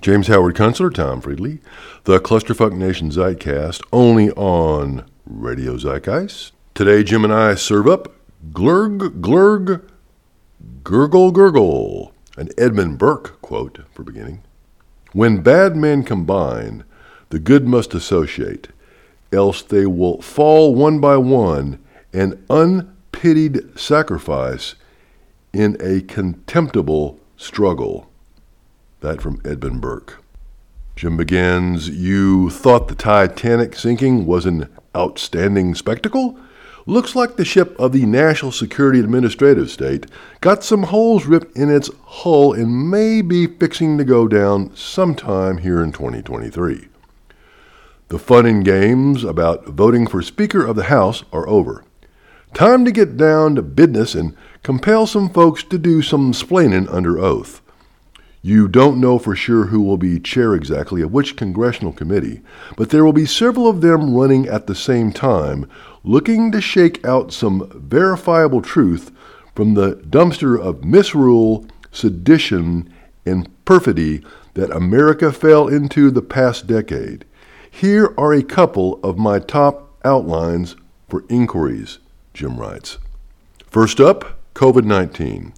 James Howard Kunstler, Tom Friedley, the Clusterfuck Nation Zeitcast, only on Radio Zeitgeist. Today, Jim and I serve up Glurg, Glurg, Gurgle, Gurgle, an Edmund Burke quote for beginning. When bad men combine, the good must associate, else they will fall one by one, an unpitied sacrifice in a contemptible struggle. That from Edmund Burke. Jim begins, You thought the Titanic sinking was an outstanding spectacle? Looks like the ship of the National Security Administrative State got some holes ripped in its hull and may be fixing to go down sometime here in 2023. The fun and games about voting for Speaker of the House are over. Time to get down to business and compel some folks to do some splaining under oath. You don't know for sure who will be chair exactly of which congressional committee, but there will be several of them running at the same time, looking to shake out some verifiable truth from the dumpster of misrule, sedition, and perfidy that America fell into the past decade. Here are a couple of my top outlines for inquiries, Jim writes. First up, COVID 19.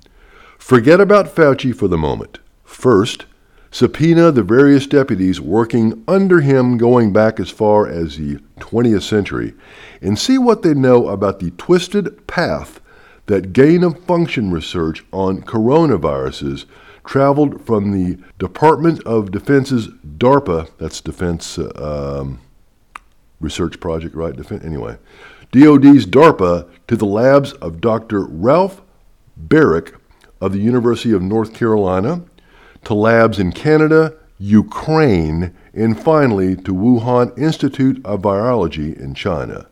Forget about Fauci for the moment. First, subpoena the various deputies working under him going back as far as the 20th century and see what they know about the twisted path that gain of function research on coronaviruses traveled from the Department of Defense's DARPA, that's Defense uh, um, Research Project, right? Defense, anyway, DoD's DARPA to the labs of Dr. Ralph Baric of the University of North Carolina, to labs in Canada, Ukraine, and finally to Wuhan Institute of Virology in China.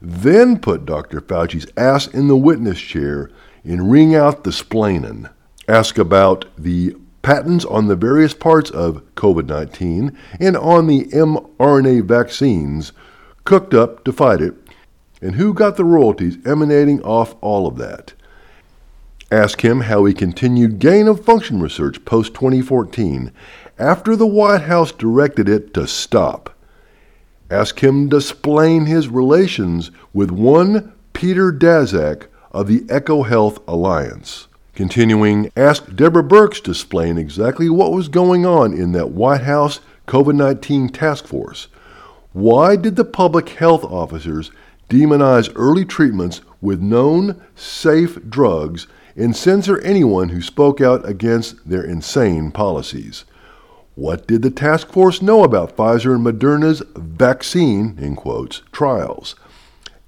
Then put Dr. Fauci's ass in the witness chair and wring out the splainin. Ask about the patents on the various parts of COVID 19 and on the mRNA vaccines cooked up to fight it, and who got the royalties emanating off all of that. Ask him how he continued gain of function research post 2014 after the White House directed it to stop. Ask him to explain his relations with one Peter Daszak of the EcoHealth Alliance. Continuing, ask Deborah Birx to explain exactly what was going on in that White House COVID 19 task force. Why did the public health officers demonize early treatments with known safe drugs and censor anyone who spoke out against their insane policies. What did the task force know about Pfizer and Moderna's vaccine, in quotes, trials?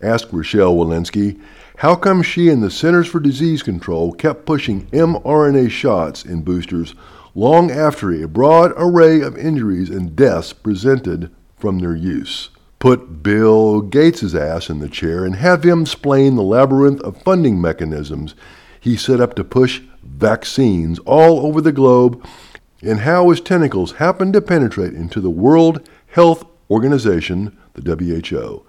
Ask Rochelle Walensky, how come she and the Centers for Disease Control kept pushing mRNA shots in boosters long after a broad array of injuries and deaths presented from their use? Put Bill Gates' ass in the chair and have him explain the labyrinth of funding mechanisms he set up to push vaccines all over the globe and how his tentacles happened to penetrate into the World Health Organization, the WHO.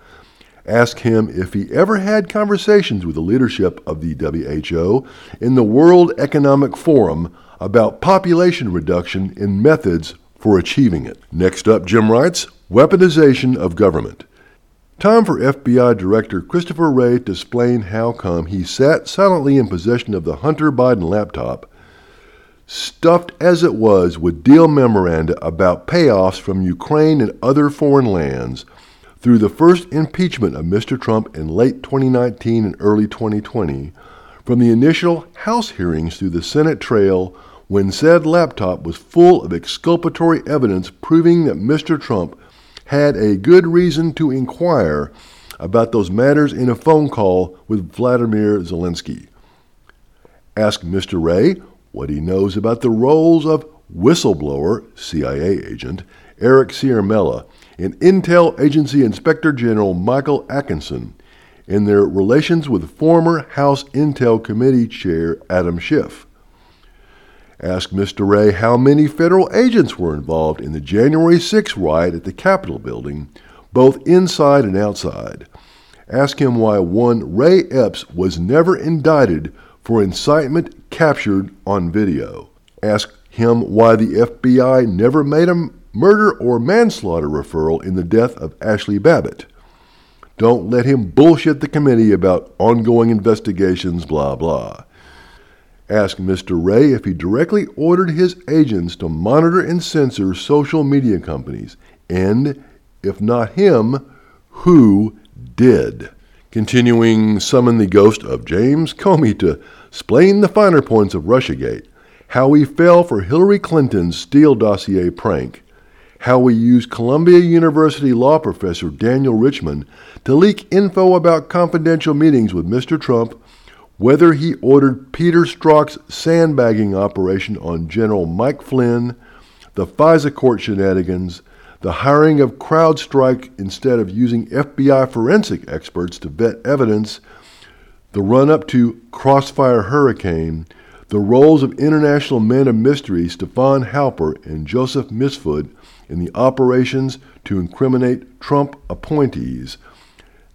Ask him if he ever had conversations with the leadership of the WHO in the World Economic Forum about population reduction and methods for achieving it. Next up, Jim writes Weaponization of Government. Time for FBI Director Christopher Wray to explain how come he sat silently in possession of the Hunter Biden laptop, stuffed as it was with deal memoranda about payoffs from Ukraine and other foreign lands, through the first impeachment of Mr. Trump in late 2019 and early 2020, from the initial House hearings through the Senate trail when said laptop was full of exculpatory evidence proving that Mr. Trump had a good reason to inquire about those matters in a phone call with Vladimir Zelensky. Ask Mr. Wray what he knows about the roles of whistleblower, CIA agent, Eric Ciaramella, and Intel Agency Inspector General Michael Atkinson in their relations with former House Intel Committee Chair Adam Schiff. Ask Mr. Wray how many federal agents were involved in the January 6 riot at the Capitol building, both inside and outside. Ask him why one Ray Epps was never indicted for incitement captured on video. Ask him why the FBI never made a murder or manslaughter referral in the death of Ashli Babbitt. Don't let him bullshit the committee about ongoing investigations, blah, blah. Ask Mr. Wray if he directly ordered his agents to monitor and censor social media companies, and if not him, who did. Continuing, summon the ghost of James Comey to explain the finer points of Russiagate, how he fell for Hillary Clinton's Steele dossier prank, how we used Columbia University law professor Daniel Richman to leak info about confidential meetings with Mr. Trump, whether he ordered Peter Strzok's sandbagging operation on General Mike Flynn, the FISA court shenanigans, the hiring of CrowdStrike instead of using FBI forensic experts to vet evidence, the run up to Crossfire Hurricane, the roles of international men of mystery Stefan Halper and Joseph Mifsud in the operations to incriminate Trump appointees,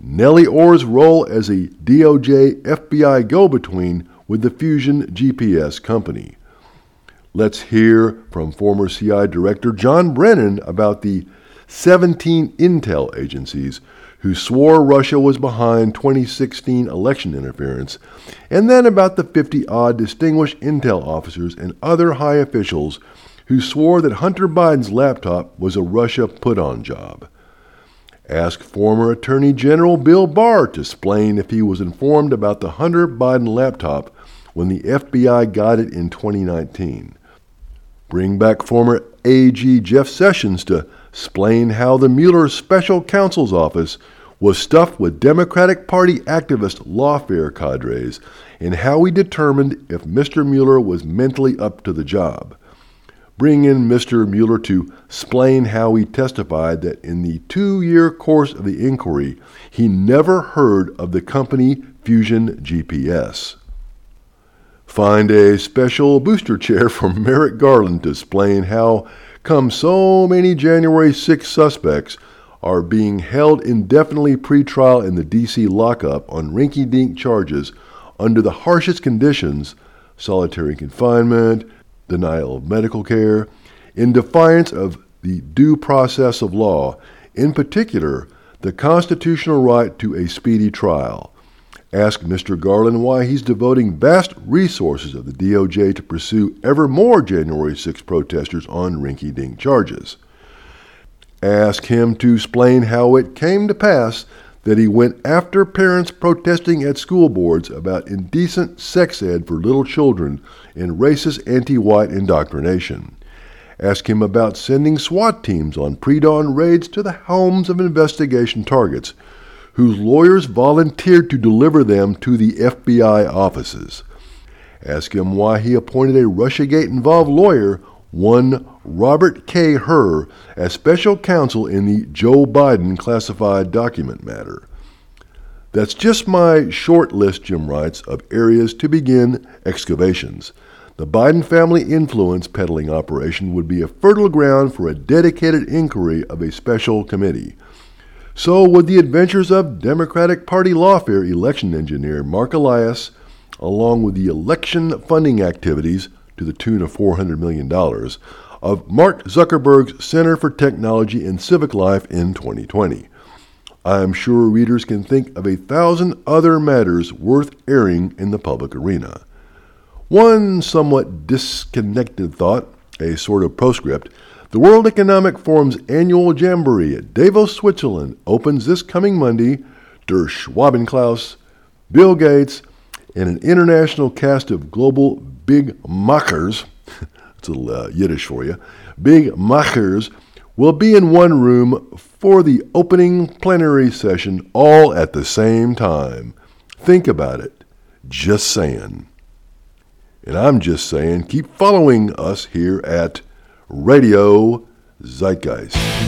Nellie Ohr's role as a DOJ FBI go between with the Fusion GPS company. Let's hear from former CI Director John Brennan about the 17 intel agencies who swore Russia was behind 2016 election interference, and then about the 50 odd distinguished intel officers and other high officials who swore that Hunter Biden's laptop was a Russia put on job. Ask former Attorney General Bill Barr to explain if he was informed about the Hunter Biden laptop when the FBI got it in 2019. Bring back former AG Jeff Sessions to explain how the Mueller special counsel's office was stuffed with Democratic Party activist lawfare cadres and how he determined if Mr. Mueller was mentally up to the job. Bring in Mr. Mueller to explain how he testified that in the two year course of the inquiry, he never heard of the company Fusion GPS. Find a special booster chair for Merrick Garland to explain how come so many January 6 suspects are being held indefinitely pretrial in the D.C. lockup on rinky-dink charges under the harshest conditions, solitary confinement, denial of medical care, in defiance of the due process of law, in particular, the constitutional right to a speedy trial. Ask Mr. Garland why he's devoting vast resources of the DOJ to pursue ever more January 6 protesters on rinky dink charges. Ask him to explain how it came to pass that he went after parents protesting at school boards about indecent sex ed for little children and racist anti white indoctrination. Ask him about sending SWAT teams on pre dawn raids to the homes of investigation targets whose lawyers volunteered to deliver them to the FBI offices. Ask him why he appointed a Russiagate involved lawyer, one Robert K. Hur, as special counsel in the Joe Biden classified document matter. That's just my short list, Jim writes, of areas to begin excavations. The Biden family influence peddling operation would be a fertile ground for a dedicated inquiry of a special committee. So would the adventures of Democratic Party lawfare election engineer Marc Elias, along with the election funding activities to the tune of $400 million of Mark Zuckerberg's Center for Technology and Civic Life in 2020. I am sure readers can think of a thousand other matters worth airing in the public arena. One somewhat disconnected thought, a sort of postscript, the World Economic Forum's annual jamboree at Davos, Switzerland opens this coming Monday. Der Schwabenklaus, Bill Gates, and an international cast of global big machers, it's a little uh, Yiddish for you, big machers will be in one room for the opening plenary session all at the same time. Think about it. Just saying. And I'm just saying, keep following us here at Radio Zeitgeist.